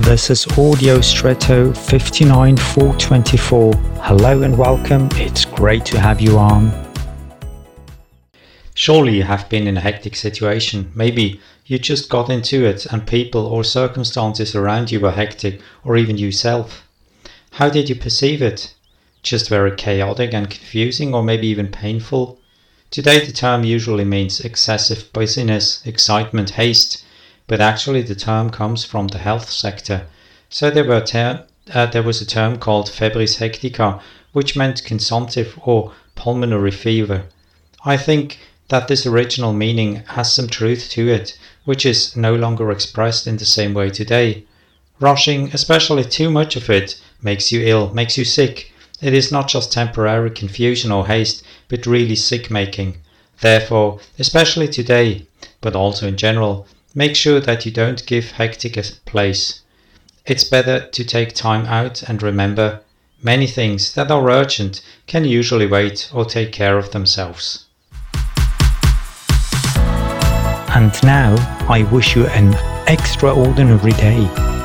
This is Audio Stretto 59424. Hello and welcome. It's great to have you on. Surely you have been in a hectic situation. Maybe you just got into it and people or circumstances around you were hectic, or even yourself. How did you perceive it? Just very chaotic and confusing, or maybe even painful? Today the term usually means excessive busyness, excitement, haste, but actually the term comes from the health sector. So there, were ter- uh, there was a term called febris hectica, which meant consumptive or pulmonary fever. I think that this original meaning has some truth to it, which is no longer expressed in the same way today. Rushing, especially too much of it, makes you ill, makes you sick, it is not just temporary confusion or haste, but really sick making. Therefore, especially today, but also in general, make sure that you don't give hectic a place. It's better to take time out and remember many things that are urgent can usually wait or take care of themselves. And now I wish you an extraordinary day.